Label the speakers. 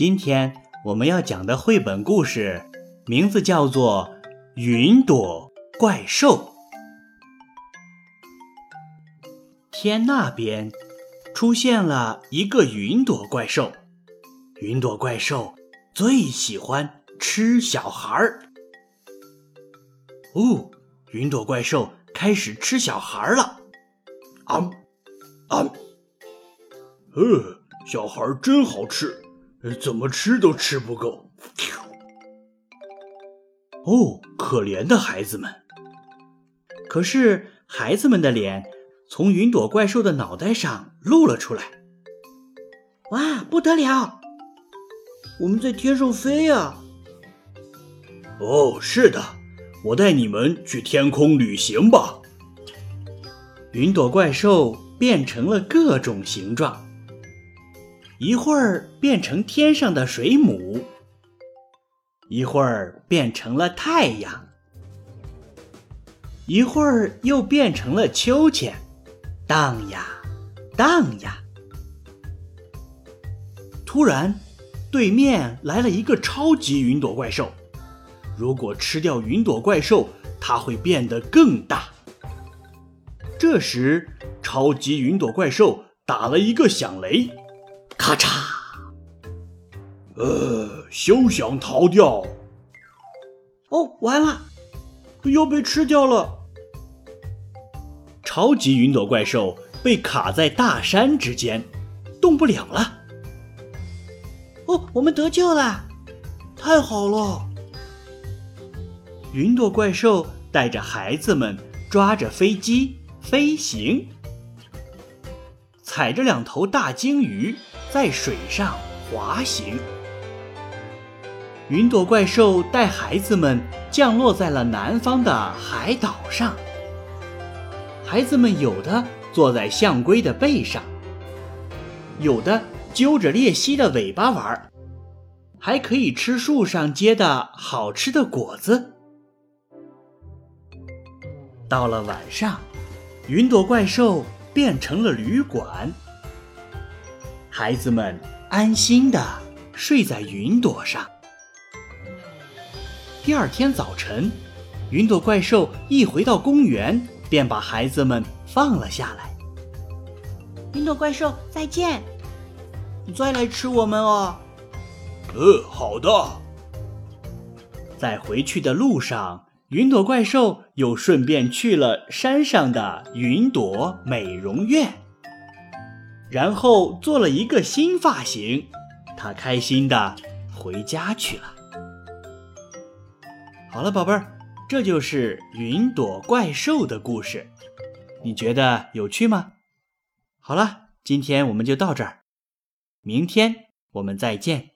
Speaker 1: 今天我们要讲的绘本故事名字叫做《云朵怪兽》。天那边出现了一个云朵怪兽，云朵怪兽最喜欢吃小孩儿。哦，云朵怪兽开始吃小孩儿了。
Speaker 2: 啊啊！呃，小孩真好吃。怎么吃都吃不够。
Speaker 1: 哦，可怜的孩子们！可是孩子们的脸从云朵怪兽的脑袋上露了出来。
Speaker 3: 哇，不得了！我们在天上飞呀！
Speaker 2: 哦，是的，我带你们去天空旅行吧。
Speaker 1: 云朵怪兽变成了各种形状。一会儿变成天上的水母，一会儿变成了太阳，一会儿又变成了秋千，荡呀荡呀。突然，对面来了一个超级云朵怪兽。如果吃掉云朵怪兽，它会变得更大。这时，超级云朵怪兽打了一个响雷。咔嚓！
Speaker 2: 呃，休想逃掉！
Speaker 3: 哦，完了，要被吃掉了！
Speaker 1: 超级云朵怪兽被卡在大山之间，动不了了。
Speaker 3: 哦，我们得救了，太好了！
Speaker 1: 云朵怪兽带着孩子们抓着飞机飞行，踩着两头大鲸鱼。在水上滑行，云朵怪兽带孩子们降落在了南方的海岛上。孩子们有的坐在象龟的背上，有的揪着鬣蜥的尾巴玩，还可以吃树上结的好吃的果子。到了晚上，云朵怪兽变成了旅馆。孩子们安心的睡在云朵上。第二天早晨，云朵怪兽一回到公园，便把孩子们放了下来。
Speaker 3: 云朵怪兽，再见！你再来吃我们哦。
Speaker 2: 呃，好的。
Speaker 1: 在回去的路上，云朵怪兽又顺便去了山上的云朵美容院。然后做了一个新发型，他开心的回家去了。好了，宝贝儿，这就是云朵怪兽的故事，你觉得有趣吗？好了，今天我们就到这儿，明天我们再见。